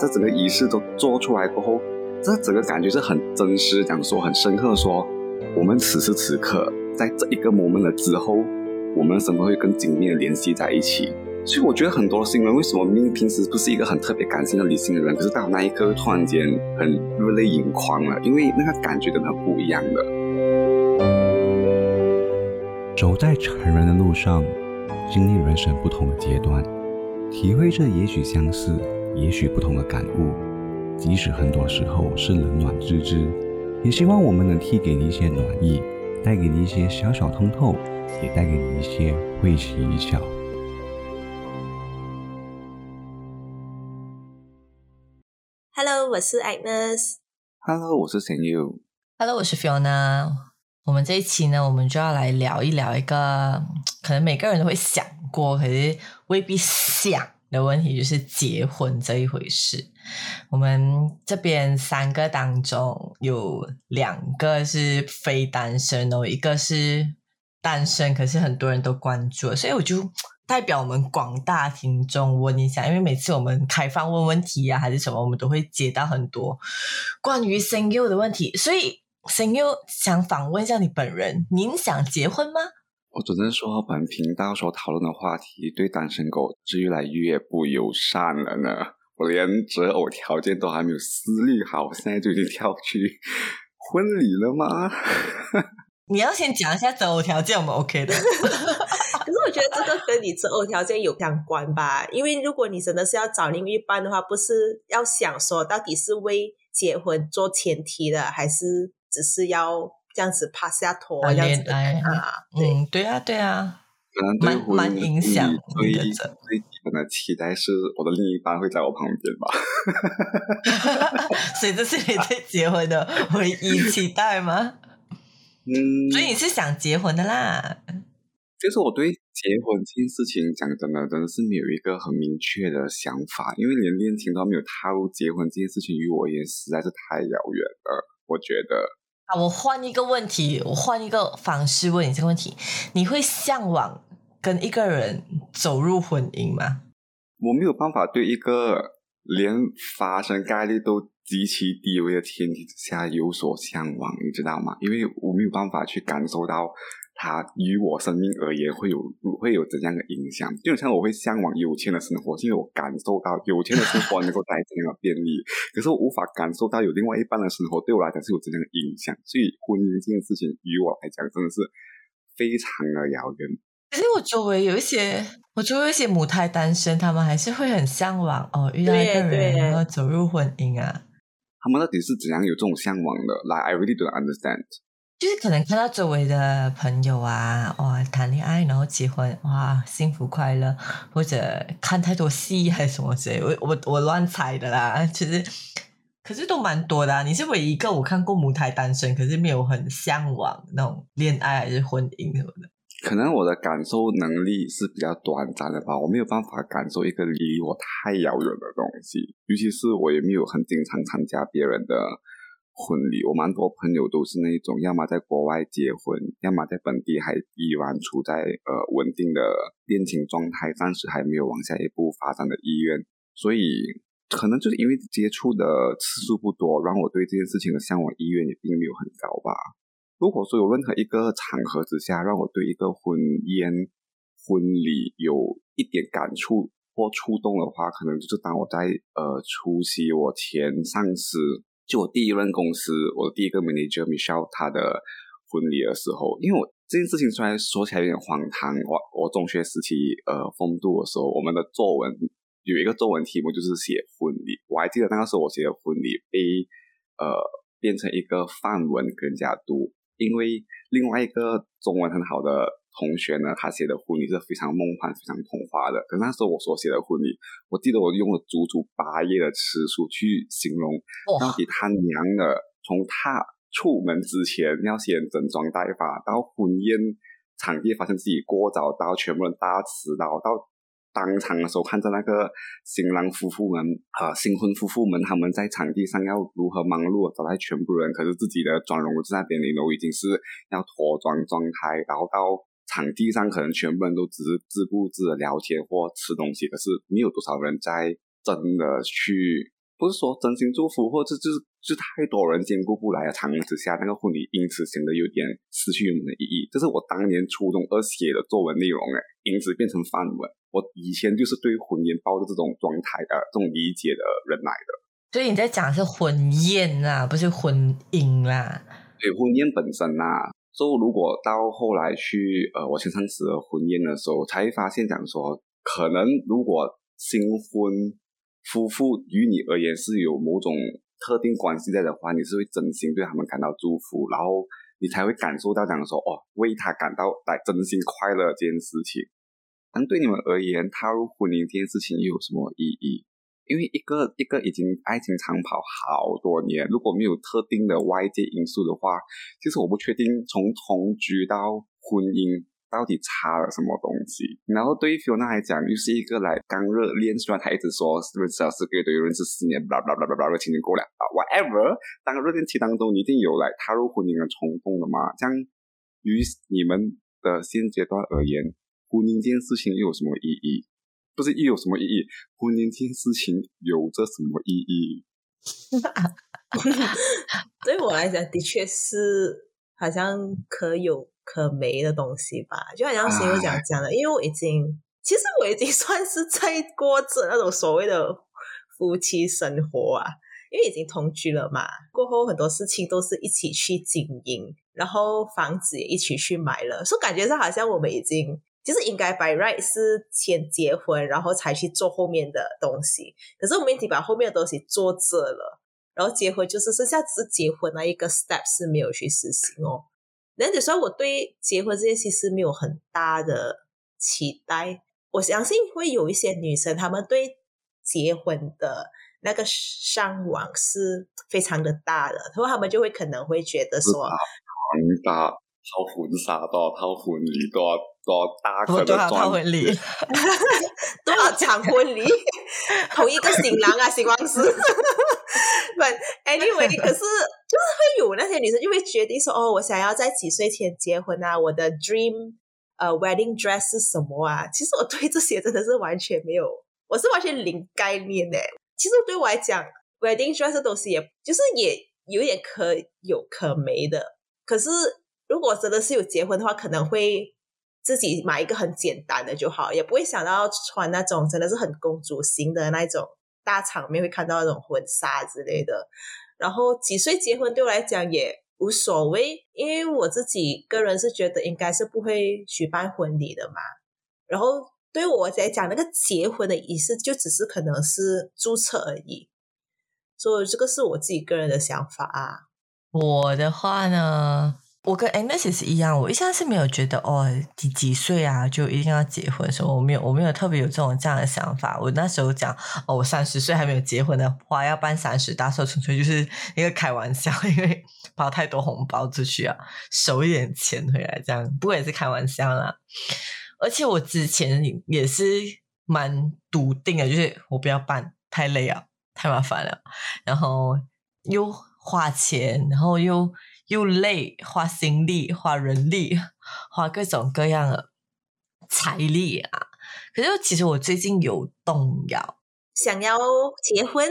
这整个仪式都做出来过后，这整个感觉是很真实，讲说很深刻，说我们此时此刻在这一个 moment 了之后，我们什么会更紧密的联系在一起。所以我觉得很多新人为什么明明平时不是一个很特别感性的理性的人，可是到那一刻突然间很热泪盈眶了，因为那个感觉真的很不一样的。走在成人的路上，经历人生不同的阶段，体会着也许相似、也许不同的感悟。即使很多时候是冷暖自知，也希望我们能替给你一些暖意，带给你一些小小通透，也带给你一些会心一笑。Hello，我是 Agnes。Hello，我是陈佑。Hello，我是 Fiona。我们这一期呢，我们就要来聊一聊一个可能每个人都会想过，可是未必想的问题，就是结婚这一回事。我们这边三个当中有两个是非单身哦，一个是单身，可是很多人都关注，所以我就。代表我们广大听众问一下，因为每次我们开放问问题啊，还是什么，我们都会接到很多关于声优的问题，所以声优想访问一下你本人，您想结婚吗？我只能说，本频道所讨论的话题对单身狗是越来越不友善了呢。我连择偶条件都还没有思虑好，我现在就已经跳去婚礼了吗？你要先讲一下择偶条件，我们 OK 的。可是我觉得这个跟你择偶条件有相关吧，因为如果你真的是要找另一半的话，不是要想说到底是为结婚做前提的，还是只是要这样子趴下拖这样子啊？嗯，对啊，对啊，蛮蛮影响。最最基本的期待是我的另一半会在我旁边吧？所以这是你对结婚的唯一期待吗？嗯，所以你是想结婚的啦。其实我对结婚这件事情讲真的，真的是没有一个很明确的想法，因为连恋情都没有踏入结婚这件事情，于我而言实在是太遥远了。我觉得，啊，我换一个问题，我换一个方式问你这个问题：你会向往跟一个人走入婚姻吗？我没有办法对一个连发生概率都极其低微的天气之下有所向往，你知道吗？因为我没有办法去感受到。它与我生命而言会有会有怎样的影响？就像我会向往有钱的生活，是因为我感受到有钱的生活能够带来怎样的便利，可是我无法感受到有另外一半的生活对我来讲是有怎样的影响。所以婚姻这件事情于我来讲真的是非常的遥远。可是我周围有一些，我周围一些母胎单身，他们还是会很向往哦，遇到一个人然后走入婚姻啊。他们到底是怎样有这种向往的？Like I really don't understand. 就是可能看到周围的朋友啊，哇，谈恋爱然后结婚，哇，幸福快乐，或者看太多戏还是什么之类，我我我乱猜的啦。其实，可是都蛮多的。你是唯一一个我看过母胎单身，可是没有很向往那种恋爱还是婚姻什么的。可能我的感受能力是比较短暂的吧，我没有办法感受一个离我太遥远的东西，尤其是我也没有很经常参加别人的。婚礼，我蛮多朋友都是那种，要么在国外结婚，要么在本地还依然处在呃稳定的恋情状态，暂时还没有往下一步发展的意愿。所以，可能就是因为接触的次数不多，让我对这件事情的向往意愿也并没有很高吧。如果说有任何一个场合之下，让我对一个婚宴、婚礼有一点感触或触动的话，可能就是当我在呃出席我前上司。就我第一任公司，我的第一个 manager Michelle 他的婚礼的时候，因为我这件事情虽然说起来有点荒唐，我我中学时期呃风度的时候，我们的作文有一个作文题目就是写婚礼，我还记得那个时候我写的婚礼被呃变成一个范文跟人家读，因为另外一个中文很好的。同学呢，他写的婚礼是非常梦幻、非常童话的。可那时候我所写的婚礼，我记得我用了足足八页的词书去形容，到底他娘的从他出门之前要先整装待发，到婚宴场地发现自己过早到，全部人大迟到，到。当场的时候，看着那个新郎夫妇们啊，新婚夫妇们，他们在场地上要如何忙碌找来全部人，可是自己的妆容在那边都已经是要脱妆状态，然后到场地上可能全部人都只是自顾自的聊天或吃东西，可是没有多少人在真的去不是说真心祝福，或者就是就太多人兼顾不来的场之下，那个婚礼因此显得有点失去原本的意义。这是我当年初中二写的作文内容，哎，因此变成范文。我以前就是对婚姻抱着这种状态的、这种理解的人来的。所以你在讲是婚宴啊，不是婚姻啦。对，婚宴本身啊，就如果到后来去呃，我去上次婚宴的时候，才发现讲说，可能如果新婚。夫妇与你而言是有某种特定关系在的话，你是会真心对他们感到祝福，然后你才会感受到讲说哦，为他感到来真心快乐这件事情。但对你们而言，踏入婚姻这件事情又有什么意义？因为一个一个已经爱情长跑好多年，如果没有特定的外界因素的话，其实我不确定从同居到婚姻。到底差了什么东西？然后对于 Fiona 来讲，又是一个来刚热恋，虽然他一直说认识了四个月，都有，认识四年，巴拉巴拉巴拉巴拉，情情过了啊，whatever。当热恋期当中，你一定有来踏入婚姻的冲动的嘛？这样，于你们的现阶段而言，婚姻这件事情又有什么意义？不是又有什么意义？婚姻这件事情有着什么意义？对我来讲，的确是好像可有。可没的东西吧，就好像新闻讲讲的，因为我已经，其实我已经算是在过着那种所谓的夫妻生活啊，因为已经同居了嘛，过后很多事情都是一起去经营，然后房子也一起去买了，所以感觉上好像我们已经，其实应该 by right 是先结婚，然后才去做后面的东西，可是我们已经把后面的东西做这了，然后结婚就是剩下只是结婚那一个 step 是没有去实行哦。那你说我对结婚这件事是没有很大的期待。我相信会有一些女生，她们对结婚的那个向往是非常的大的，然后她们就会可能会觉得说，很大套婚纱，多少套婚礼，多 少多少大可多少套婚礼，多少场婚礼，同一个新郎啊，新郎是。But anyway，可是就是会有那些女生就会决定说，哦，我想要在几岁前结婚啊？我的 dream 呃 wedding dress 是什么啊？其实我对这些真的是完全没有，我是完全零概念的。其实对我来讲，wedding dress 的东西，也就是也有点可有可没的。可是如果真的是有结婚的话，可能会自己买一个很简单的就好，也不会想到穿那种真的是很公主型的那种。大场面会看到那种婚纱之类的，然后几岁结婚对我来讲也无所谓，因为我自己个人是觉得应该是不会举办婚礼的嘛。然后对我来讲，那个结婚的仪式就只是可能是注册而已，所以这个是我自己个人的想法啊。我的话呢？我跟 Agnes 是一样，我一向是没有觉得哦几几岁啊就一定要结婚，所以我没有我没有特别有这种这样的想法。我那时候讲哦，我三十岁还没有结婚的话，要办三十大寿，纯粹就是一个开玩笑，因为包太多红包出去啊，收一点钱回来这样，不过也是开玩笑啦。而且我之前也是蛮笃定的，就是我不要办，太累啊，太麻烦了，然后又花钱，然后又。又累，花心力，花人力，花各种各样的财力啊！可是其实我最近有动摇，想要结婚，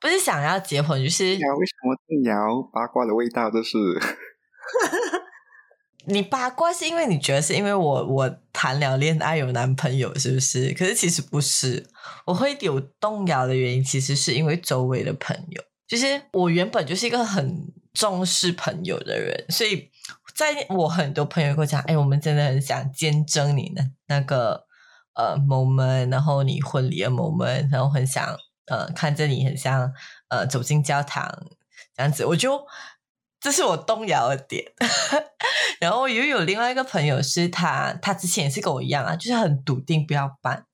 不是想要结婚，就是为什么动摇？八卦的味道，就是。你八卦是因为你觉得是因为我我谈了恋爱有男朋友是不是？可是其实不是，我会有动摇的原因，其实是因为周围的朋友，就是我原本就是一个很。重视朋友的人，所以在我很多朋友跟我讲，哎，我们真的很想见证你的那个呃 moment，然后你婚礼的 moment，然后很想呃看着你很像呃走进教堂这样子，我就这是我动摇的点。然后又有另外一个朋友是他，他之前也是跟我一样啊，就是很笃定不要办，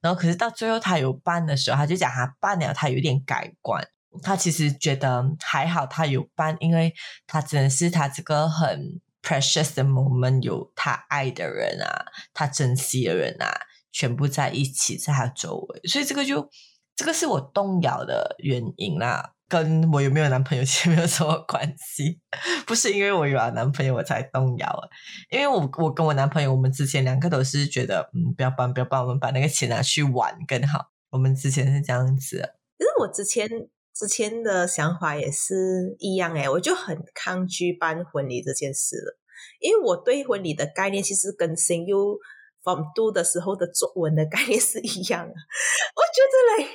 然后可是到最后他有办的时候，他就讲他办了，他有点改观。他其实觉得还好，他有办，因为他真的是他这个很 precious 的 moment，有他爱的人啊，他珍惜的人啊，全部在一起在他周围，所以这个就这个是我动摇的原因啦，跟我有没有男朋友其实没有什么关系，不是因为我有了男朋友我才动摇啊，因为我我跟我男朋友，我们之前两个都是觉得，嗯，不要办，不要办，我们把那个钱拿去玩更好，我们之前是这样子，其实我之前。之前的想法也是一样诶，我就很抗拒办婚礼这件事了，因为我对婚礼的概念其实跟新 U from 读的时候的作文的概念是一样的。我觉得嘞，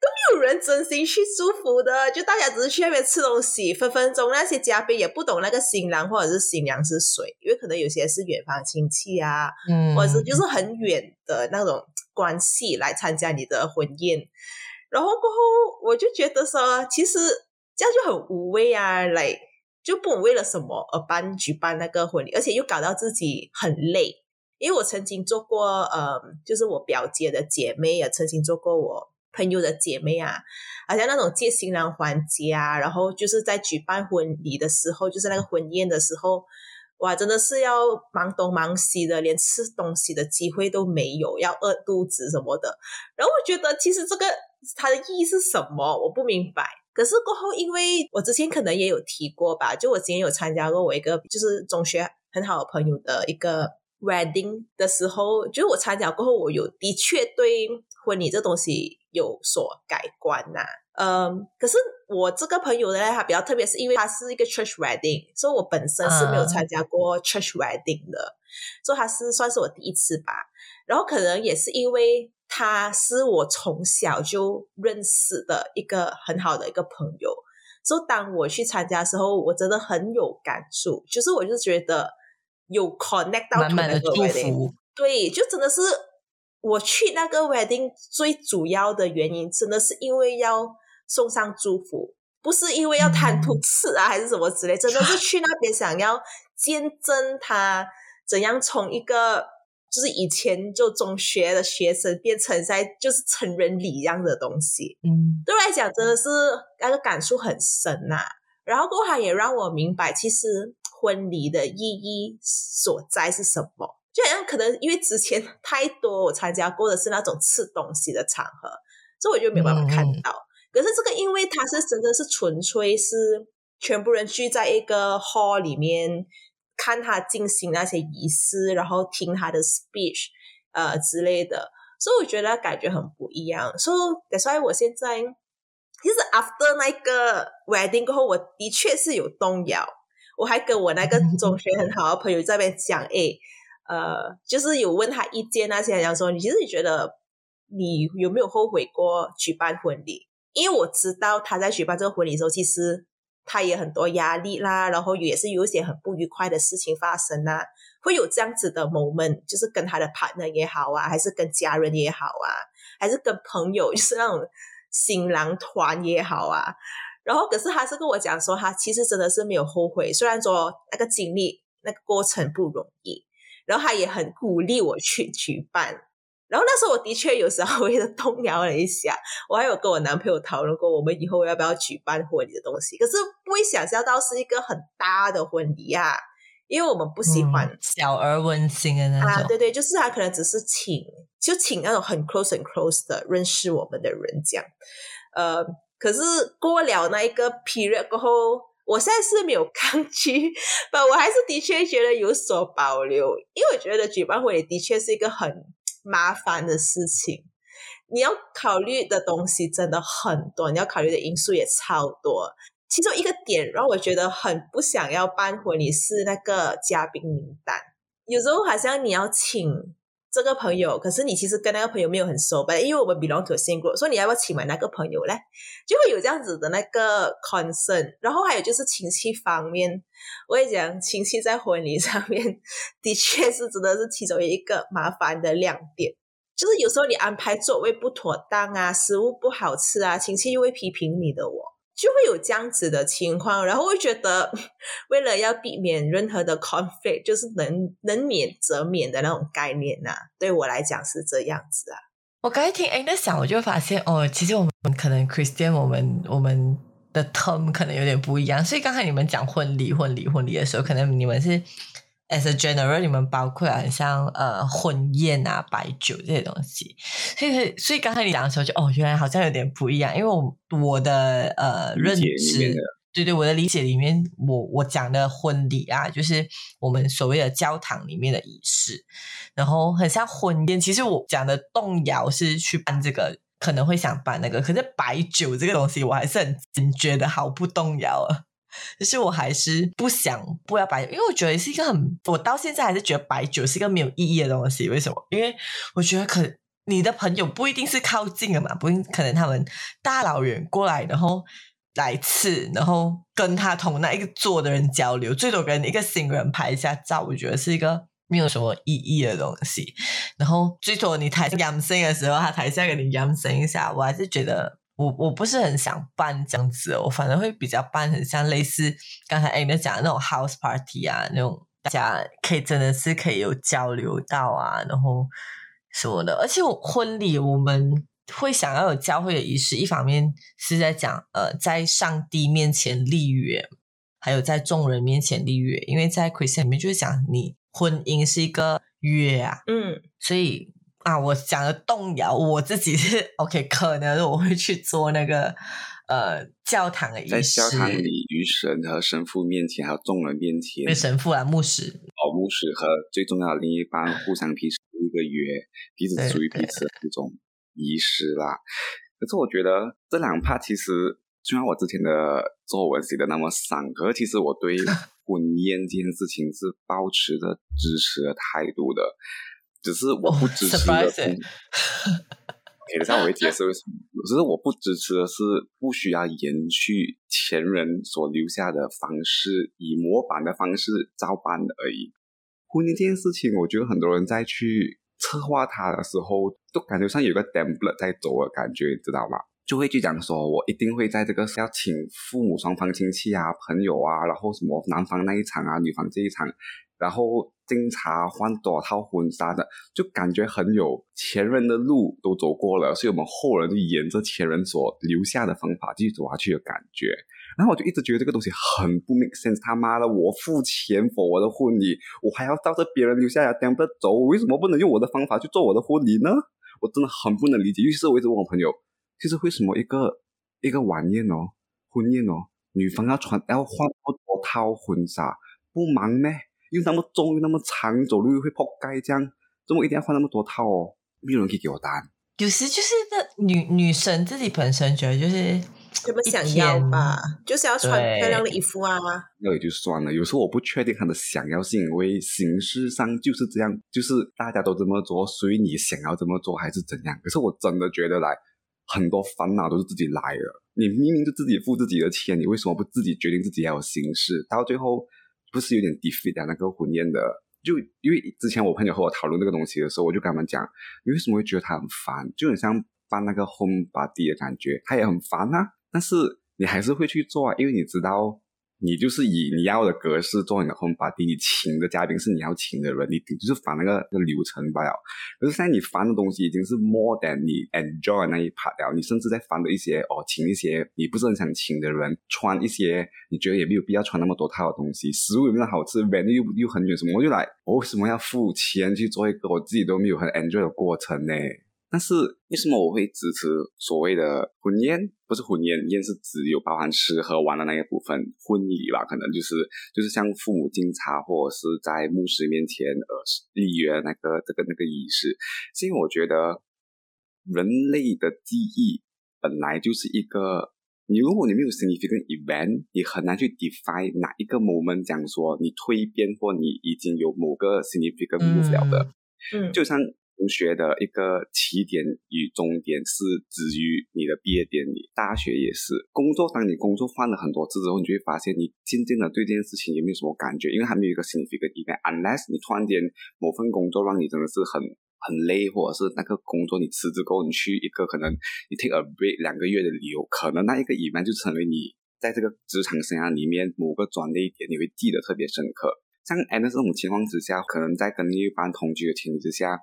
都没有人真心去祝福的，就大家只是去那边吃东西，分分钟那些嘉宾也不懂那个新郎或者是新娘是谁，因为可能有些是远房亲戚啊，嗯，或者是就是很远的那种关系来参加你的婚宴。然后过后，我就觉得说，其实这样就很无谓啊，来就不为了什么而办举办那个婚礼，而且又搞到自己很累。因为我曾经做过，呃，就是我表姐的姐妹也曾经做过我朋友的姐妹啊，好像那种接新郎环节啊，然后就是在举办婚礼的时候，就是那个婚宴的时候，哇，真的是要忙东忙西的，连吃东西的机会都没有，要饿肚子什么的。然后我觉得，其实这个。它的意义是什么？我不明白。可是过后，因为我之前可能也有提过吧，就我之前有参加过我一个就是中学很好的朋友的一个 wedding 的时候，就是我参加过后，我有的确对婚礼这东西有所改观呐。嗯，可是我这个朋友呢，他比较特别，是因为他是一个 church wedding，所以我本身是没有参加过 church wedding 的，所以他是算是我第一次吧。然后可能也是因为。他是我从小就认识的一个很好的一个朋友，所以当我去参加的时候，我真的很有感触。就是我就觉得有 connect 到满的祝福，对，就真的是我去那个 wedding 最主要的原因，真的是因为要送上祝福，不是因为要贪图吃啊，还是什么之类，真的是 去那边想要见证他怎样从一个。就是以前就中学的学生变成在就是成人礼一样的东西，嗯，对我来讲真的是那个感触很深呐。然后过后也让我明白，其实婚礼的意义所在是什么。就好像可能因为之前太多我参加过的是那种吃东西的场合，所以我就没有办法看到。可是这个因为它是真的是纯粹是全部人聚在一个 hall 里面。看他进行那些仪式，然后听他的 speech，呃之类的，所以我觉得感觉很不一样。所以，所以我现在其实 after 那个 wedding 过后，我的确是有动摇。我还跟我那个中学很好的朋友在那边讲，哎，呃，就是有问他意见那些，讲说你其实你觉得你有没有后悔过举办婚礼？因为我知道他在举办这个婚礼的时候，其实。他也很多压力啦，然后也是有一些很不愉快的事情发生啊，会有这样子的 moment，就是跟他的 partner 也好啊，还是跟家人也好啊，还是跟朋友，就是那种新郎团也好啊。然后，可是他是跟我讲说，他其实真的是没有后悔，虽然说那个经历、那个过程不容易，然后他也很鼓励我去举办。然后那时候我的确有时候微的动摇了一下，我还有跟我男朋友讨论过，我们以后要不要举办婚礼的东西。可是不会想象到是一个很大的婚礼啊，因为我们不喜欢小而温馨的那种。啊，对对，就是他可能只是请，就请那种很 close 很 close 的认识我们的人讲。呃，可是过了那一个 period 过后，我现在是没有 抗拒，但，我还是的确觉得有所保留，因为我觉得举办婚礼的确是一个很。麻烦的事情，你要考虑的东西真的很多，你要考虑的因素也超多。其中一个点让我觉得很不想要搬回，你是那个嘉宾名单，有时候好像你要请这个朋友，可是你其实跟那个朋友没有很熟吧？因为我们 belong to single group，所以你要不要请埋那个朋友嘞？就会有这样子的那个 concern。然后还有就是亲戚方面，我也讲亲戚在婚礼上面 的确是真的是其中一个麻烦的亮点，就是有时候你安排座位不妥当啊，食物不好吃啊，亲戚又会批评你的哦。就会有这样子的情况，然后会觉得，为了要避免任何的 conflict，就是能能免则免的那种概念呐。对我来讲是这样子啊。我刚才听 a 在想，我就发现哦，其实我们可能 Christian，我们我们的 term 可能有点不一样。所以刚才你们讲婚礼、婚礼、婚礼的时候，可能你们是。As a general，你们包括很像呃婚宴啊、白酒这些东西，所以所以刚才你讲的时候就哦，原来好像有点不一样，因为我我的呃认知，对对，我的理解里面，我我讲的婚礼啊，就是我们所谓的教堂里面的仪式，然后很像婚宴。其实我讲的动摇是去办这个可能会想办那个。可是白酒这个东西，我还是很坚决的，毫不动摇啊。就是我还是不想不要白酒，因为我觉得是一个很，我到现在还是觉得白酒是一个没有意义的东西。为什么？因为我觉得可你的朋友不一定是靠近的嘛，不一可能他们大老远过来，然后来吃，然后跟他同那一个座的人交流，最多跟一个新人拍一下照，我觉得是一个没有什么意义的东西。然后最多你台上扬声的时候，他台下跟你扬声一下，我还是觉得。我我不是很想办这样子，我反正会比较办很像类似刚才 Anna 讲的那种 house party 啊，那种大家可以真的是可以有交流到啊，然后什么的。而且婚礼我们会想要有教会的仪式，一方面是在讲呃在上帝面前立约，还有在众人面前立约，因为在 Christian 里面就是讲你婚姻是一个约啊，嗯，所以。啊，我讲的动摇，我自己是 OK，可能我会去做那个呃教堂的仪式，在教堂里与神和神父面前，还有众人面前，神父啊，牧师，哦，牧师和最重要的另一半互相彼此一个约，彼此属于彼此的这种仪式啦。可是我觉得这两 part 其实，虽然我之前的作文写的那么散，可是其实我对 婚宴这件事情是保持着支持的态度的。只是我不支持的，等一下我会解释为什么。只是我不支持的是不需要延续前人所留下的方式，以模板的方式照搬而已。婚姻这件事情，我觉得很多人在去策划它的时候，都感觉像有个 template 在走的感觉，知道吗？就会去讲说，我一定会在这个要请父母双方亲戚啊、朋友啊，然后什么男方那一场啊、女方这一场。然后经常换多套婚纱的，就感觉很有前人的路都走过了，所以我们后人就沿着前人所留下的方法继续走下去的感觉。然后我就一直觉得这个东西很不 make sense。他妈的，我付钱否我的婚礼，我还要照着别人留下来这样的走，为什么不能用我的方法去做我的婚礼呢？我真的很不能理解。尤其是我一直问我朋友，其实为什么一个一个晚宴哦，婚宴哦，女方要穿要换多套婚纱，不忙咩？又那么重又那么长，走路又会破盖，这样怎么一定要换那么多套哦？没有人可以给我答案。有时就是那女女生自己本身觉得就是根本想要吧，就是要穿漂亮的衣服啊。那也就算了。有时候我不确定他的想要是因为形式上就是这样，就是大家都这么做，所以你想要这么做还是怎样？可是我真的觉得来很多烦恼都是自己来的。你明明就自己付自己的钱，你为什么不自己决定自己要有形式？到最后。不是有点 defeat 那个婚宴的，就因为之前我朋友和我讨论这个东西的时候，我就跟他们讲，你为什么会觉得他很烦？就很像办那个 home party 的感觉，他也很烦啊，但是你还是会去做啊，因为你知道。你就是以你要的格式做你的 home party，你请的嘉宾是你要请的人，你就是烦那个个流程罢了。可是现在你翻的东西已经是 more than 你 enjoy 那一 part 了，你甚至在翻的一些哦，请一些你不是很想请的人，穿一些你觉得也没有必要穿那么多套的东西，食物也没有好吃，venue 又又很远，什么我就来，我为什么要付钱去做一个我自己都没有很 enjoy 的过程呢？但是为什么我会支持所谓的婚宴？不是婚宴，宴是只有包含吃喝玩的那一部分。婚礼吧，可能就是就是像父母敬茶，或者是在牧师面前呃立约那个这个那个仪式。是因为我觉得人类的记忆本来就是一个，你如果你没有 significant event，你很难去 define 哪一个 moment 讲说你蜕变或你已经有某个 significant move 了的。嗯，就像。同学的一个起点与终点是止于你的毕业典礼，大学也是。工作当你工作换了很多次之后，你就会发现你渐渐的对这件事情也没有什么感觉，因为还没有一个 significant event。Unless 你突然间某份工作让你真的是很很累，或者是那个工作你辞职后，你去一个可能你 take a break 两个月的理由，可能那一个夜晚就成为你在这个职场生涯里面某个转捩点，你会记得特别深刻。像 a n 这种情况之下，可能在跟另一半同居的前提之下。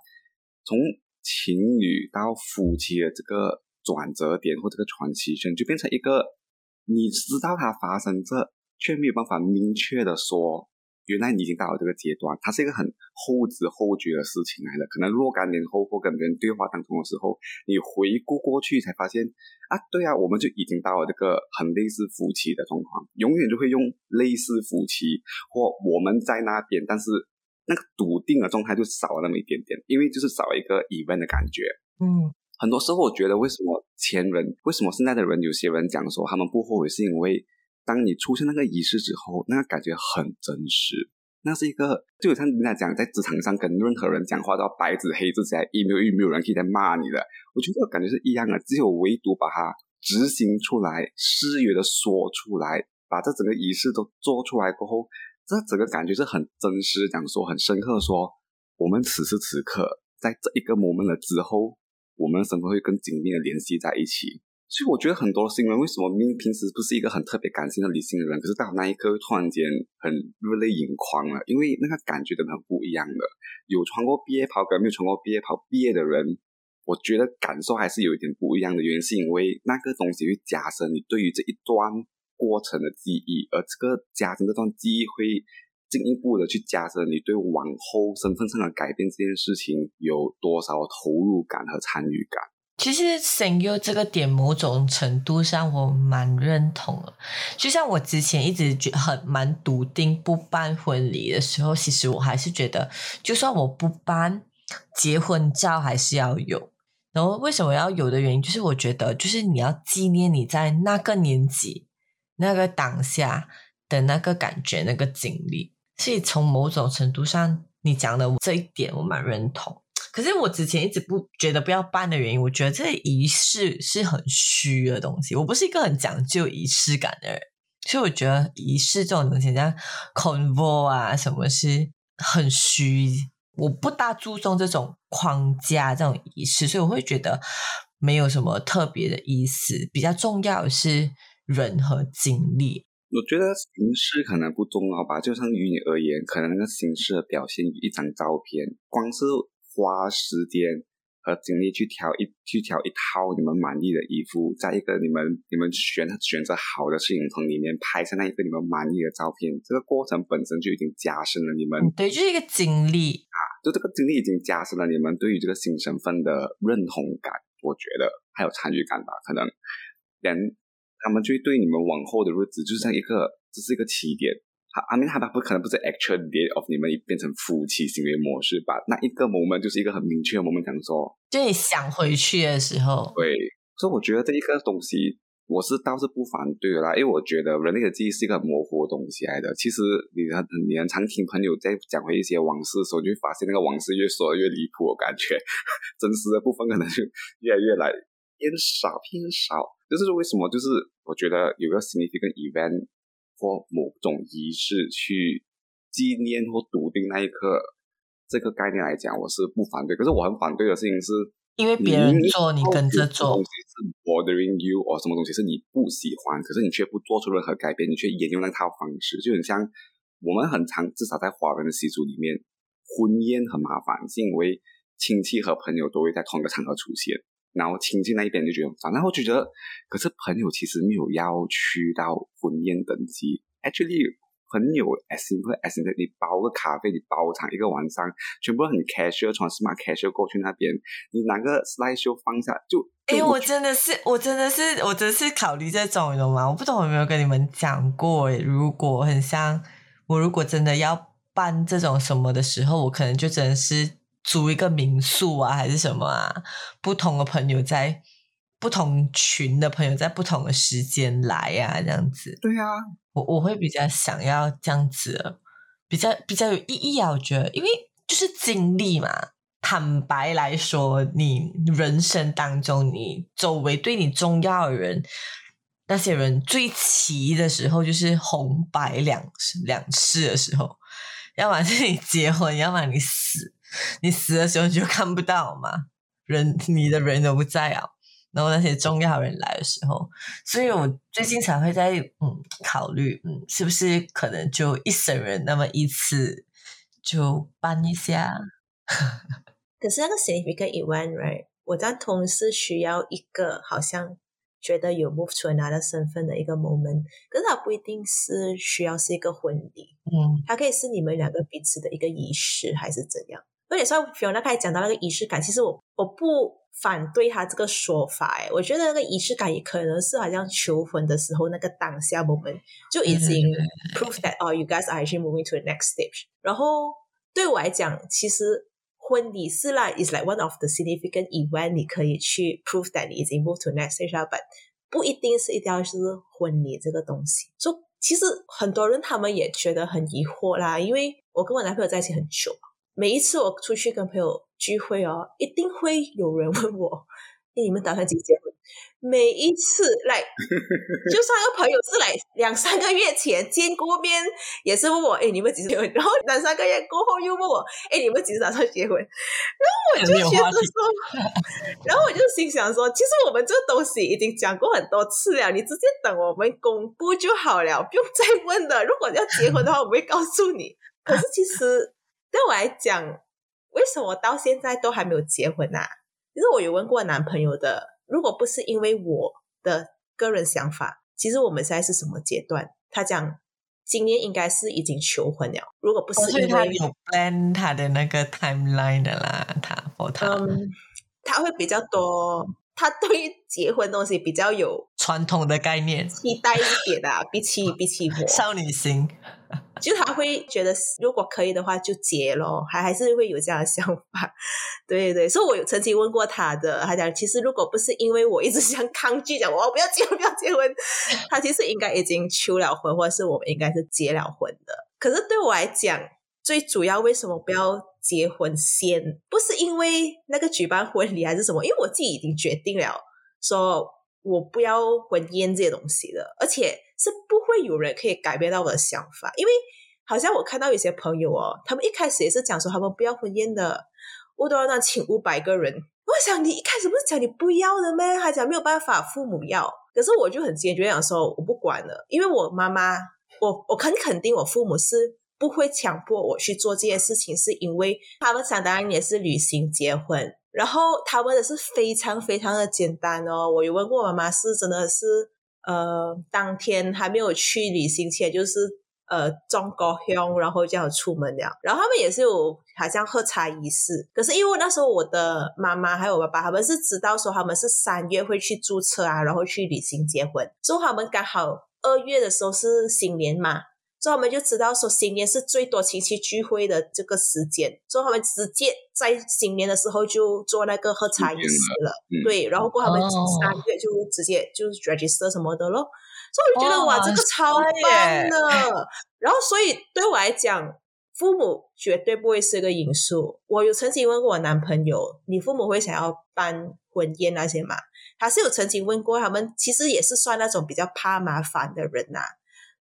从情侣到夫妻的这个转折点或这个传奇性，就变成一个你知道它发生这，却没有办法明确的说。原来你已经到了这个阶段，它是一个很后知后觉的事情来的。可能若干年后或跟别人对话当中的时候，你回顾过去才发现啊，对啊，我们就已经到了这个很类似夫妻的状况。永远就会用类似夫妻或我们在那边，但是。那个笃定的状态就少了那么一点点，因为就是少了一个疑问的感觉。嗯，很多时候我觉得，为什么前人，为什么现在的人，有些人讲说他们不后悔，是因为当你出现那个仪式之后，那个感觉很真实。那是一个，就像人家讲，在职场上跟任何人讲话都要白纸黑字写，email 没有人可以在骂你的。我觉得感觉是一样的，只有唯独把它执行出来，誓约的说出来，把这整个仪式都做出来过后，这整个感觉是很真实，讲说很深刻，说我们此时此刻在这一个 moment 了之后。我们的生活会更紧密的联系在一起，所以我觉得很多新人为什么明明平时不是一个很特别感性的理性的人，可是到那一刻突然间很热泪盈眶了，因为那个感觉真的很不一样的。有穿过毕业袍跟没有穿过毕业袍毕业的人，我觉得感受还是有一点不一样的。原因是因为那个东西会加深你对于这一段过程的记忆，而这个加深这段记忆会。进一步的去加深你对往后身份上的改变这件事情有多少投入感和参与感？其实声优这个点，某种程度上我蛮认同的。就像我之前一直觉很蛮笃定不办婚礼的时候，其实我还是觉得，就算我不办结婚照，还是要有。然后为什么要有的原因，就是我觉得，就是你要纪念你在那个年纪、那个当下的那个感觉、那个经历。所以从某种程度上，你讲的这一点我蛮认同。可是我之前一直不觉得不要办的原因，我觉得这仪式是很虚的东西。我不是一个很讲究仪式感的人，所以我觉得仪式这种东西，像 convo 啊什么是很虚。我不大注重这种框架这种仪式，所以我会觉得没有什么特别的意思。比较重要是人和经历。我觉得形式可能不重要吧，就像于你而言，可能那个形式的表现于一张照片，光是花时间和精力去挑一去挑一套你们满意的衣服，在一个你们你们选选择好的摄影棚里面拍下那一个你们满意的照片，这个过程本身就已经加深了你们对，就是一个经历啊，就这个经历已经加深了你们对于这个新身份的认同感，我觉得还有参与感吧，可能连。他们就会对你们往后的日子，就像一个，这是一个起点。他阿明他他不可能不是 actual day of 你们变成夫妻行为模式吧？那一个 moment 就是一个很明确的 moment，讲说，就你想回去的时候，对。所以我觉得这一个东西，我是倒是不反对的啦，因为我觉得人类的记忆是一个很模糊的东西来的。其实你很你很常听朋友在讲回一些往事的时候，就会发现那个往事越说越离谱，我感觉 真实的部分可能就越来越来偏少偏少。就是为什么？就是我觉得有个 significant event 或某种仪式去纪念或笃定那一刻，这个概念来讲，我是不反对。可是我很反对的事情是，因为别人做，你跟着做，东西是 bothering you，或什么东西是你不喜欢，可是你却不做出任何改变，你却沿用那套方式，就很像我们很常，至少在华人的习俗里面，婚宴很麻烦，是因为亲戚和朋友都会在同一个场合出现。然后亲近那一边就觉得烦，然后就觉得，可是朋友其实没有要去到婚宴登记。Actually，朋友 as simple as 你包个咖啡，你包场一个晚上，全部很 casual，穿 smart casual 过去那边，你拿个 slide show 放下就。哎，我真的是，我真的是，我真是考虑这种，你懂吗？我不懂有没有跟你们讲过，如果很像我，如果真的要办这种什么的时候，我可能就真的是。租一个民宿啊，还是什么啊？不同的朋友在不同群的朋友在不同的时间来啊，这样子。对啊，我我会比较想要这样子，比较比较有意义啊。我觉得，因为就是经历嘛。坦白来说，你人生当中你周围对你重要的人，那些人最齐的时候，就是红白两两世的时候。要么是你结婚，要么你死。你死的时候你就看不到嘛，人你的人都不在啊。然后那些重要人来的时候，所以我最近才会在嗯考虑，嗯，是不是可能就一生人那么一次就办一下。可是那个 significant event，right？我在同是需要一个好像觉得有 move 出来的身份的一个 moment，可是它不一定是需要是一个婚礼，嗯，它可以是你们两个彼此的一个仪式，还是怎样？而且像 Fiona 开始讲到那个仪式感，其实我我不反对他这个说法，哎，我觉得那个仪式感也可能是好像求婚的时候那个当下 moment 就已经 prove that oh you guys are actually moving to the next stage。然后对我来讲，其实婚礼是啦，is like one of the significant event，你可以去 prove that 你已经 move to next stage 了，but 不一定是一定要是婚礼这个东西。所以其实很多人他们也觉得很疑惑啦，因为我跟我男朋友在一起很久，每一次我出去跟朋友聚会哦，一定会有人问我，诶你们打算几结婚？每一次来，就算个朋友是来两三个月前见过面，也是问我，哎，你们几时结婚？然后两三个月过后又问我，哎，你们几时打算结婚？然后我就觉得说，然后我就心想说，其实我们这个东西已经讲过很多次了，你直接等我们公布就好了，不用再问的。如果要结婚的话，我会告诉你。可是其实对我来讲，为什么到现在都还没有结婚啊？其实我有问过男朋友的。如果不是因为我的个人想法，其实我们现在是什么阶段？他讲今年应该是已经求婚了。如果不是因为他有 plan 他的那个 timeline 的啦，他或他，嗯，他会比较多，他对于结婚东西比较有传统的概念，期待一点啊，比起比起我少女心。就他会觉得，如果可以的话就结咯，还还是会有这样的想法。对对，所以我有曾经问过他的，他讲其实如果不是因为我一直想抗拒讲我不要结婚不要结婚，他其实应该已经求了婚，或者是我们应该是结了婚的。可是对我来讲，最主要为什么不要结婚先？不是因为那个举办婚礼还是什么？因为我自己已经决定了，说我不要婚宴这些东西了，而且。是不会有人可以改变到我的想法，因为好像我看到有些朋友哦，他们一开始也是讲说他们不要婚宴的，我都要那请五百个人。我想你一开始不是讲你不要的咩？还讲没有办法，父母要。可是我就很坚决讲说我不管了，因为我妈妈，我我很肯定我父母是不会强迫我去做这些事情，是因为他们想当然也是旅行结婚，然后他们的是非常非常的简单哦。我有问过妈妈，是真的是。呃，当天还没有去旅行前，就是呃，中国香，然后就要出门了。然后他们也是有好像喝茶仪式。可是因为那时候我的妈妈还有我爸爸，他们是知道说他们是三月会去注册啊，然后去旅行结婚，所以他们刚好二月的时候是新年嘛。所以他们就知道说新年是最多亲戚聚会的这个时间，所以他们直接在新年的时候就做那个喝茶仪式了。对，然后过他们三月就直接就是 register 什么的咯。所以我就觉得哇，这个超棒的。然后所以对我来讲，父母绝对不会是一个因素。我有曾经问过我男朋友，你父母会想要办婚宴那些吗？他是有曾经问过他们，其实也是算那种比较怕麻烦的人呐。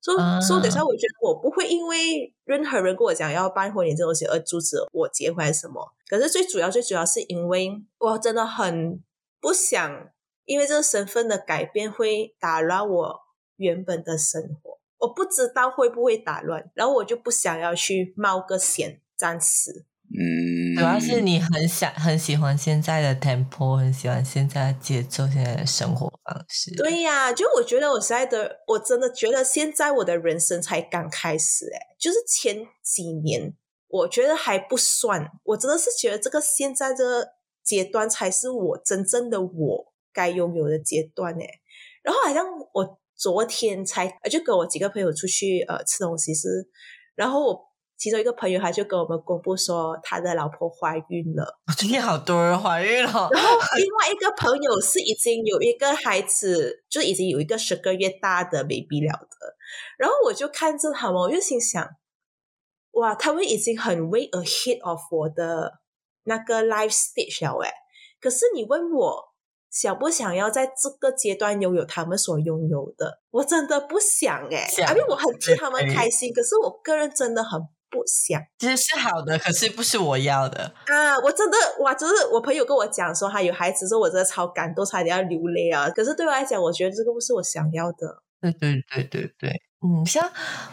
所以，所以等下，我觉得我不会因为任何人跟我讲要办婚礼这东西而阻止我结婚什么。可是最主要、最主要是因为我真的很不想，因为这个身份的改变会打乱我原本的生活。我不知道会不会打乱，然后我就不想要去冒个险，暂时。嗯，主要是你很想很喜欢现在的 tempo，很喜欢现在的节奏，现在的生活方式。对呀，就我觉得我现在的，我真的觉得现在我的人生才刚开始，哎，就是前几年我觉得还不算，我真的是觉得这个现在这个阶段才是我真正的我该拥有的阶段，哎，然后好像我昨天才就跟我几个朋友出去呃吃东西是，然后我。其中一个朋友，他就跟我们公布说，他的老婆怀孕了。今天好多人怀孕了。然后另外一个朋友是已经有一个孩子，就已经有一个十个月大的 baby 了的。然后我就看着他们，我就心想，哇，他们已经很 way ahead of 我的那个 life stage 了诶。可是你问我想不想要在这个阶段拥有他们所拥有的，我真的不想诶。因为我很替他们开心，可是我个人真的很。不想，其实是好的，可是不是我要的啊！我真的哇，就是我朋友跟我讲说他有孩子，说我真的超感动，差点要流泪啊！可是对我来讲，我觉得这个不是我想要的。对对对对对。嗯，像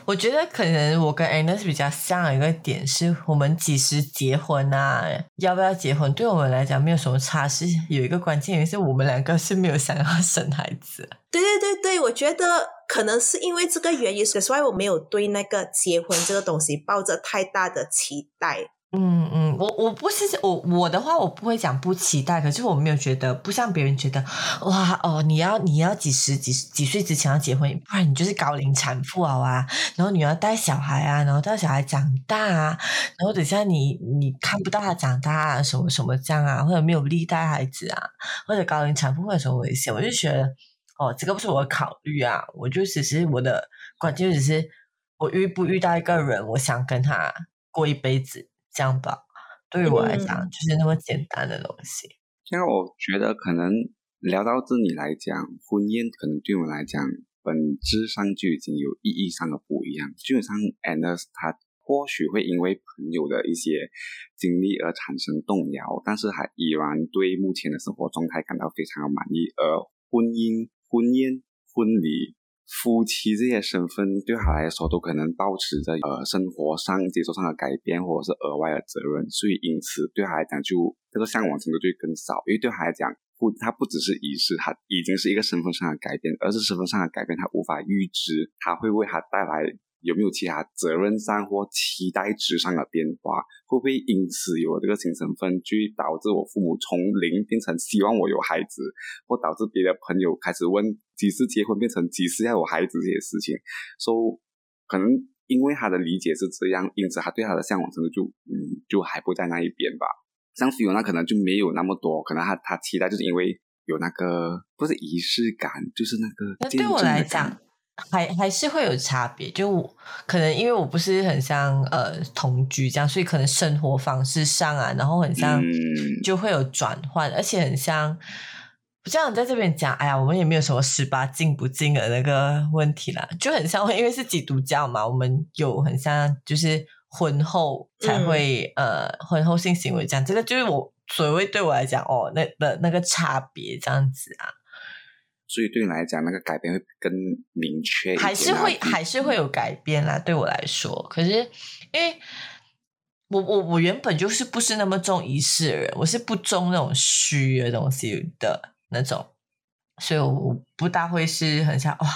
我觉得可能我跟 Anus 比较像一个点是，我们几时结婚啊？要不要结婚？对我们来讲没有什么差，是有一个关键原因是我们两个是没有想要生孩子。对对对对，我觉得可能是因为这个原因，所以我没有对那个结婚这个东西抱着太大的期待。嗯嗯，我我不是我我的话，我不会讲不期待，可是我没有觉得不像别人觉得哇哦，你要你要几十几几岁之前要结婚，不然你就是高龄产妇啊啊，然后你要带小孩啊，然后带小孩长大啊，然后等下你你看不到他长大啊，什么什么这样啊，或者没有力带孩子啊，或者高龄产妇会有什么危险，我就觉得哦，这个不是我的考虑啊，我就只是我的关键只是我遇不遇到一个人，我想跟他过一辈子。这样吧，对于我来讲，就是那么简单的东西。因为我觉得可能聊到这里来讲，婚宴可能对我来讲，本质上就已经有意义上的不一样。基本上，Anna 他或许会因为朋友的一些经历而产生动摇，但是还依然对目前的生活状态感到非常的满意。而婚姻、婚宴、婚礼。夫妻这些身份对他来说都可能保持着呃生活上节奏上的改变或者是额外的责任，所以因此对他来讲就这个向往程度就更少，因为对他来讲不，他不只是仪式，他已经是一个身份上的改变，而是身份上的改变他无法预知他会为他带来。有没有其他责任上或期待值上的变化？会不会因此有这个新身份，去导致我父母从零变成希望我有孩子，或导致别的朋友开始问几时结婚，变成几时要有孩子这些事情？所以可能因为他的理解是这样，因此他对他的向往程度就嗯就还不在那一边吧。像菲欧那可能就没有那么多，可能他他期待就是因为有那个不是仪式感，就是那个。那对我来讲。还还是会有差别，就我可能因为我不是很像呃同居这样，所以可能生活方式上啊，然后很像就会有转换，而且很像不像在这边讲，哎呀，我们也没有什么十八禁不禁的那个问题啦，就很像因为是基督教嘛，我们有很像就是婚后才会呃婚后性行为这样，这个就是我所谓对我来讲哦，那的那个差别这样子啊。所以对你来讲，那个改变会更明确，还是会还是会有改变啦。对我来说，可是因为我我我原本就是不是那么重仪式的人，我是不重那种虚的东西的那种，所以我不大会是很想哇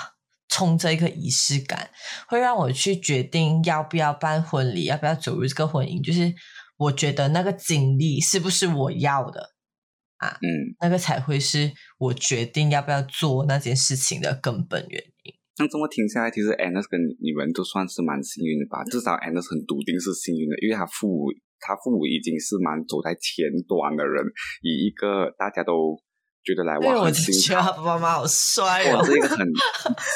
冲着一个仪式感，会让我去决定要不要办婚礼，要不要走入这个婚姻，就是我觉得那个经历是不是我要的。啊，嗯，那个才会是我决定要不要做那件事情的根本原因。那这么听下来，其实 Anus 跟你们都算是蛮幸运的吧？至少 Anus 很笃定是幸运的，因为他父母，他父母已经是蛮走在前端的人，以一个大家都觉得来哇很新潮，爸爸妈妈好帅哦，是一个很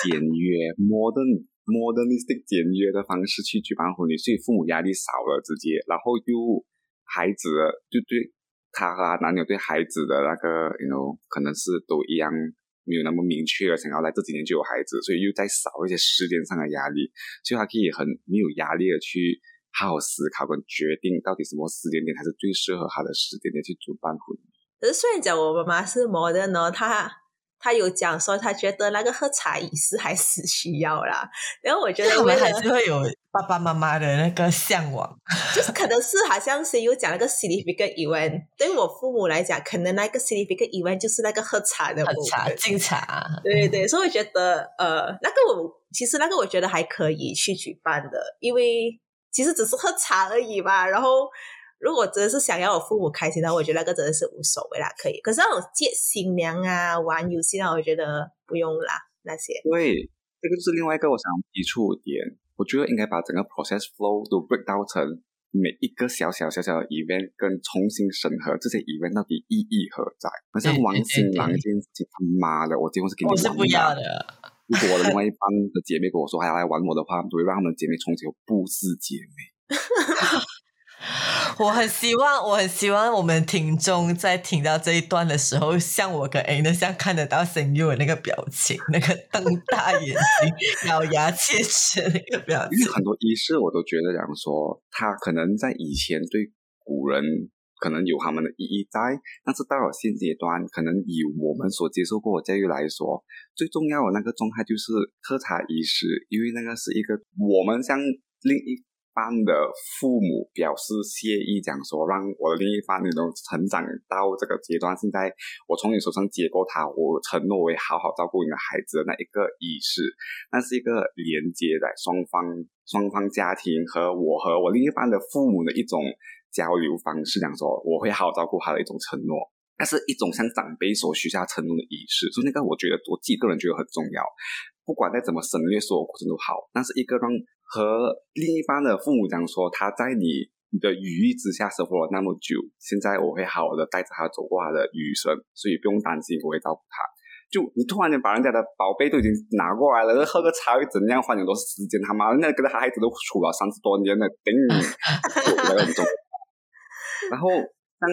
简约、modern、modernistic 简约的方式去举办婚礼，所以父母压力少了，直接，然后又孩子就对。他和男友对孩子的那个，you know，可能是都一样，没有那么明确的想要来这几年就有孩子，所以又再少一些时间上的压力，所以他可以很没有压力的去好好思考跟决定到底什么时间点才是最适合他的时间点去主办婚礼。可是虽然讲我妈妈是模的呢，她。她有讲说，她觉得那个喝茶仪式还是需要啦。然后我觉得他们还是会有爸爸妈妈的那个向往，就是可能是好像是有讲那个 significant event。对我父母来讲，可能那个 significant event 就是那个喝茶的喝茶敬茶。对对，所以我觉得呃，那个我其实那个我觉得还可以去举办的，因为其实只是喝茶而已嘛。然后。如果真的是想要我父母开心的话，我觉得那个真的是无所谓啦，可以。可是那种接新娘啊、玩游戏啊，我觉得不用啦。那些对，这个就是另外一个我想提出点。我觉得应该把整个 process flow 都 break down 成每一个小小小小的 event，跟重新审核这些 event 到底意义何在。好像王新郎这件事情，他妈的，我结婚是给你玩的。我是不要的。如果我的另外一半的姐妹跟我说还要来玩我的话，我会让他们姐妹从此不是姐妹。我很希望，我很希望我们听众在听到这一段的时候，像我跟 A 那像看得到声优的那个表情，那个瞪大眼睛、咬牙切齿那个表情。因为很多仪式，我都觉得讲说，他可能在以前对古人可能有他们的意义在，但是到了现阶段，可能以我们所接受过的教育来说，最重要的那个状态就是喝茶仪式，因为那个是一个我们像另一。的父母表示谢意，讲说让我的另一半那种成长到这个阶段，现在我从你手上接过他，我承诺会好好照顾你的孩子的那一个仪式，那是一个连接在双方双方家庭和我和我另一半的父母的一种交流方式，讲说我会好好照顾他的一种承诺，那是一种向长辈所许下承诺的仪式，所以那个我觉得我自己个人觉得很重要。不管再怎么省略所有过程都好，但是一个让和另一半的父母讲说他在你你的羽翼之下生活了那么久，现在我会好好的带着他走过他的余生，所以不用担心我会照顾他。就你突然间把人家的宝贝都已经拿过来了，喝个茶又怎样？花很多时间，他妈人家跟他孩子都处了三十多年了，顶，那个很重要。然后像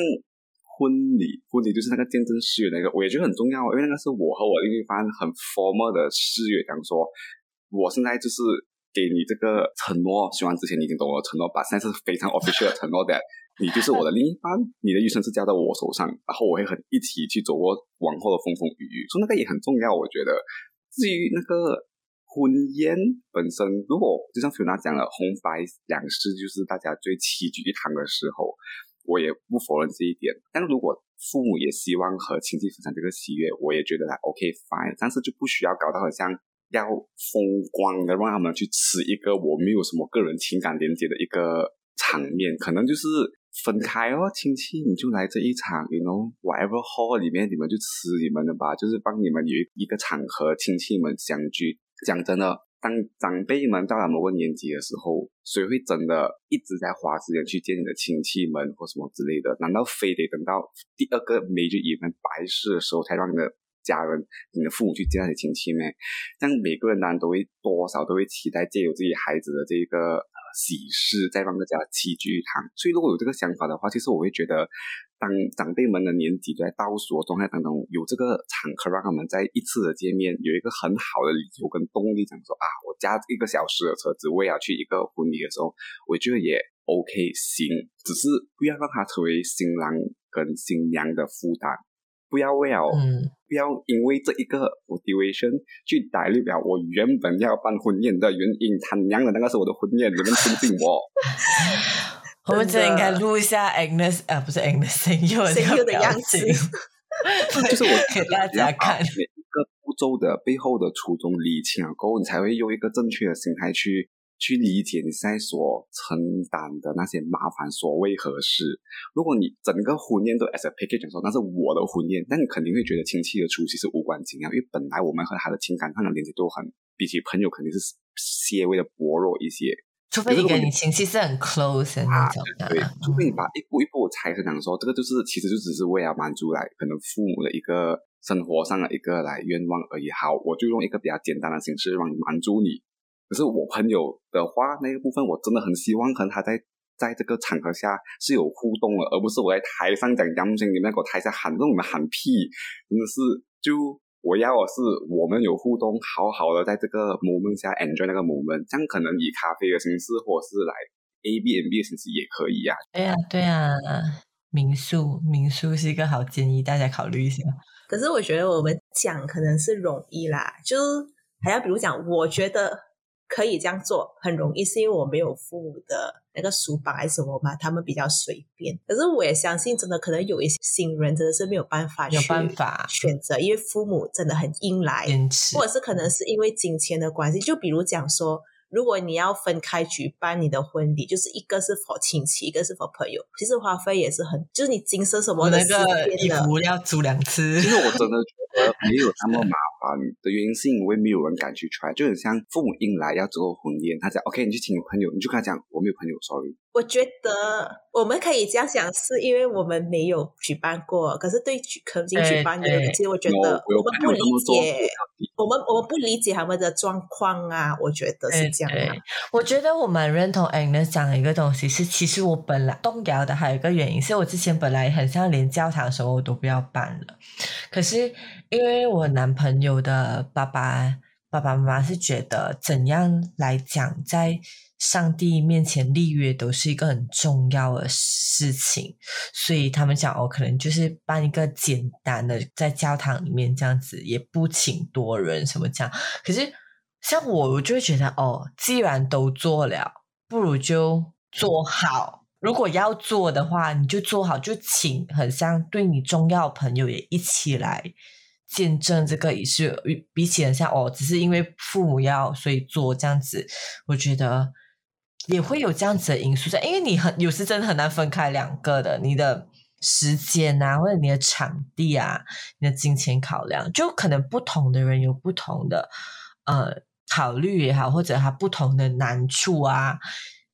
婚礼，婚礼就是那个见证誓约那个，我也觉得很重要，因为那个是我和我另一半很 formal 的誓约，讲说我现在就是给你这个承诺，希望之前你已经懂我的承诺吧，现在是非常 official 的承诺的。你就是我的另一半，你的余生是交在我手上，然后我会很一起去走过往后的风风雨雨，所以那个也很重要。我觉得，至于那个婚宴本身，如果就像菲娜讲了，红白两事就是大家最齐聚一堂的时候，我也不否认这一点。但如果父母也希望和亲戚分享这个喜悦，我也觉得还 OK fine，但是就不需要搞到好像要风光的让他们去吃一个我没有什么个人情感连接的一个场面，可能就是。分开哦，亲戚你就来这一场，you know whatever hall 里面你们就吃你们的吧，就是帮你们有一个场合，亲戚们相聚。讲真的，当长辈们到了某个年纪的时候，谁会真的一直在花时间去见你的亲戚们或什么之类的？难道非得等到第二个 major event 白事的时候，才让你的家人、你的父母去见那些亲戚吗？这样每个人当然都会多少都会期待借由自己孩子的这个。喜事再让大家齐聚一堂，所以如果有这个想法的话，其实我会觉得，当长辈们的年纪在倒数的状态当中，有这个场合让他们在一次的见面，有一个很好的理由跟动力，讲说啊，我加一个小时的车子，我也要去一个婚礼的时候，我觉得也 OK 行，只是不要让他成为新郎跟新娘的负担。不要为了，不要因为这一个 motivation 去打略了我原本要办婚宴的原因。他娘的，那个是我的婚宴，你们尊敬我。我们真应该录一下 Agnes 啊，不是 Agnes 声优的样子。就是我给大家看每一个步骤的背后的初衷理清了过后，你才会用一个正确的心态去。去理解你现在所承担的那些麻烦，所谓何事？如果你整个婚宴都 as a package 说那是我的婚宴，那你肯定会觉得亲戚的出席是无关紧要，因为本来我们和他的情感上的连接都很，比起朋友肯定是些微的薄弱一些。除非你跟你亲戚是很 close 的那种的，对，除非你把一步一步拆开讲说，这个就是其实就只是为了满足来可能父母的一个生活上的一个来愿望而已。好，我就用一个比较简单的形式让你满足你。可是我朋友的话，那个部分我真的很希望，可能他在在这个场合下是有互动的，而不是我在台上讲杨明星，你们给我台下喊，让你们喊屁，真的是就我要的是我们有互动，好好的在这个 moment 下 enjoy 那个 moment，这样可能以咖啡的形式，或者是来 A B N B 的形式也可以呀。对呀，对呀，民宿民宿是一个好建议，大家考虑一下。可是我觉得我们讲可能是容易啦，就还要比如讲，我觉得。可以这样做，很容易，是因为我没有父母的那个书包还是什么嘛，他们比较随便。可是我也相信，真的可能有一些新人真的是没有办法，有办法选择，因为父母真的很硬来，或者是可能是因为金钱的关系。就比如讲说。如果你要分开举办你的婚礼，就是一个是否亲戚，一个是否朋友，其实花费也是很，就是你精神什么的，那个衣服要租两次。其实我真的觉得没有那么麻烦的原因，是因为没有人敢去 try，就很像父母硬来要做婚宴，他讲 OK，你去请朋友，你就跟他讲我没有朋友，sorry。我觉得我们可以这样想，是因为我们没有举办过。可是对举曾经举办的，其实我觉得我们不理解，我们我们不理解他们的状况啊。我觉得是这样。我觉得我蛮认同 Agnes 讲的一个东西是，其实我本来动摇的还有一个原因，是我之前本来很像连教堂什么我都不要办了。可是因为我男朋友的爸爸爸爸妈妈是觉得怎样来讲在。上帝面前立约都是一个很重要的事情，所以他们讲哦，可能就是办一个简单的在教堂里面这样子，也不请多人什么这样。可是像我，我就会觉得哦，既然都做了，不如就做好。如果要做的话，你就做好，就请很像对你重要朋友也一起来见证这个仪式。比起很像哦，只是因为父母要所以做这样子，我觉得。也会有这样子的因素在，因为你很有时真的很难分开两个的，你的时间啊，或者你的场地啊，你的金钱考量，就可能不同的人有不同的呃考虑也好，或者他不同的难处啊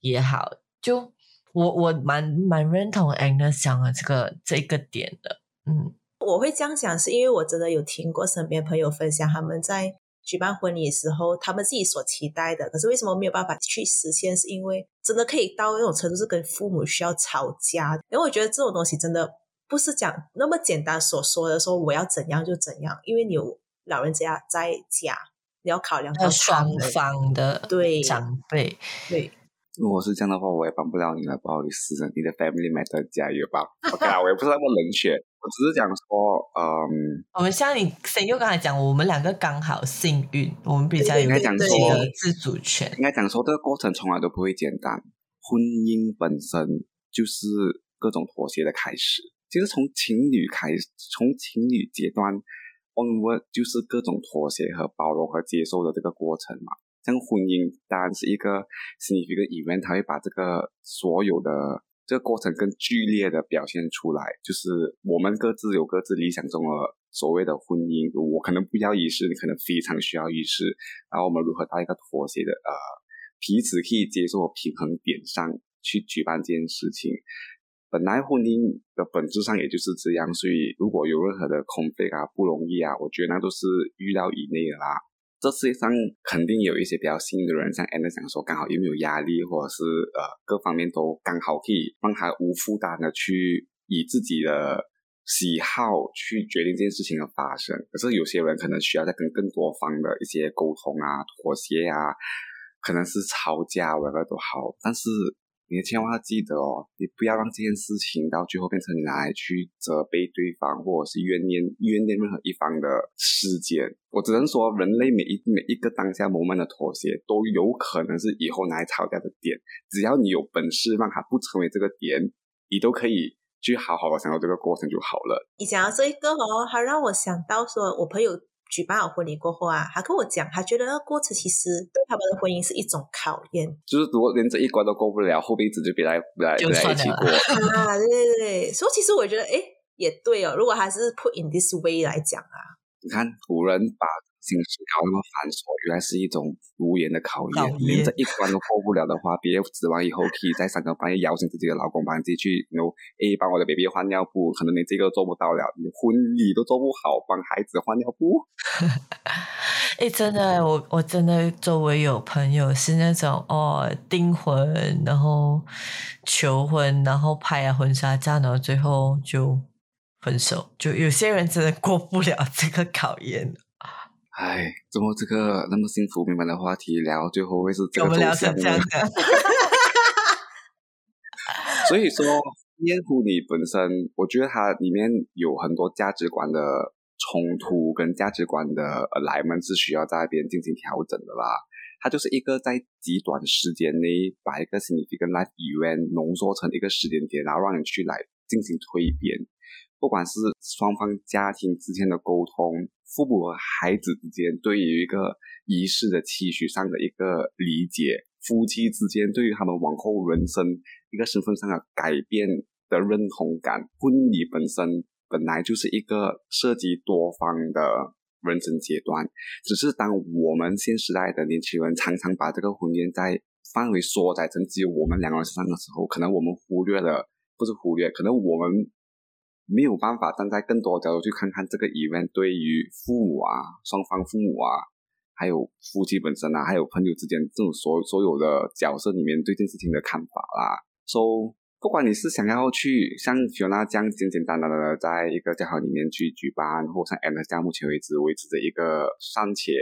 也好，就我我蛮蛮认同 Agnes 讲的这个这个点的，嗯。我会这样想，是因为我真的有听过身边朋友分享，他们在举办婚礼的时候，他们自己所期待的，可是为什么没有办法去实现？是因为真的可以到那种程度，是跟父母需要吵架。因为我觉得这种东西真的不是讲那么简单所说的，说我要怎样就怎样，因为你有老人家在家，你要考量到双方的对长辈对。如果是这样的话，我也帮不了你了，不好意思，你的 family matter 加油吧。OK 啊，我也不是那么冷血，我只是讲说，嗯，我们像你谁又刚才讲，我们两个刚好幸运，我们比较有讲说自主权。应该讲说，这个过程从来都不会简单，婚姻本身就是各种妥协的开始。其实从情侣开始，从情侣阶段，onward 就是各种妥协和包容和接受的这个过程嘛。像婚姻当然是一个心理一个 event，他会把这个所有的这个过程更剧烈的表现出来。就是我们各自有各自理想中的所谓的婚姻，我可能不要仪式，你可能非常需要仪式。然后我们如何到一个妥协的呃彼此可以接受平衡点上去举办这件事情？本来婚姻的本质上也就是这样，所以如果有任何的空费啊不容易啊，我觉得那都是预料以内的啦。这世界上肯定有一些比较幸运的人，像 Anna 讲说，刚好又没有压力，或者是呃各方面都刚好可以让他无负担的去以自己的喜好去决定这件事情的发生。可是有些人可能需要在跟更多方的一些沟通啊、妥协啊，可能是吵架，我个都好，但是。你千万要记得哦，你不要让这件事情到最后变成拿来去责备对方，或者是怨念怨念任何一方的事件。我只能说，人类每一每一个当下磨慢的妥协，都有可能是以后拿来吵架的点。只要你有本事让它不成为这个点，你都可以去好好的享受这个过程就好了。你讲到这一个哦，还让我想到说，我朋友。举办好婚礼过后啊，他跟我讲，他觉得那个过程其实对他们的婚姻是一种考验。就是如果连这一关都过不了，后辈子就别来来来一起过 啊！对对对，所以其实我觉得，哎，也对哦。如果还是 put in this way 来讲啊，你看古人把。形式搞那么繁琐，原来是一种无言的考验。连这一关都过不了的话，别指望以后可以在三更半夜摇醒自己的老公，帮自己去，no，诶，帮我的 baby 换尿布，可能连这个都做不到了。你婚礼都做不好，帮孩子换尿布。哎，真的，我我真的周围有朋友是那种哦，订婚，然后求婚，然后拍了婚纱照，然后最后就分手。就有些人真的过不了这个考验。哎，怎么这个那么幸福美满的话题聊，最后会是这个走向呢？所以说，烟壶你本身，我觉得它里面有很多价值观的冲突，跟价值观的来门是需要在那边进行调整的啦。它就是一个在极短时间内把一个 significant life event 浓缩成一个时间点，然后让你去来进行蜕变。不管是双方家庭之间的沟通，父母和孩子之间对于一个仪式的期许上的一个理解，夫妻之间对于他们往后人生一个身份上的改变的认同感，婚礼本身本来就是一个涉及多方的人生阶段，只是当我们现时代的年轻人常常把这个婚姻在范围缩窄成只有我们两个人身上的时候，可能我们忽略了，不是忽略，可能我们。没有办法站在更多角度去看看这个 event 对于父母啊、双方父母啊，还有夫妻本身啊，还有朋友之间这种所所有的角色里面对这件事情的看法啦。So，不管你是想要去像 Fiona 这样简简单单的在一个教堂里面去举办，或像 Anna 这样目前为止维持着一个尚且。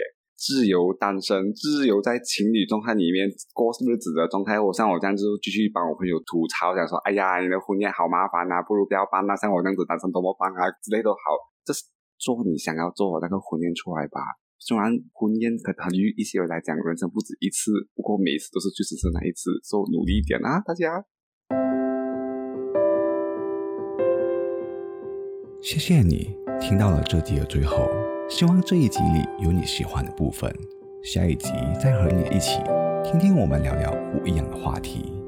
自由单身，自由在情侣状态里面过日子的状态。我像我这样子继续帮我朋友吐槽，讲说：“哎呀，你的婚宴好麻烦啊，不如不要办啊。”像我这样子单身多么棒啊，之类都好。这是做你想要做的那个婚宴出来吧。虽然婚宴可能于一些人来讲，人生不止一次，不过每一次都是最只是那一次，所以努力一点啊，大家。谢谢你听到了这集的最后。希望这一集里有你喜欢的部分，下一集再和你一起听听我们聊聊不一样的话题。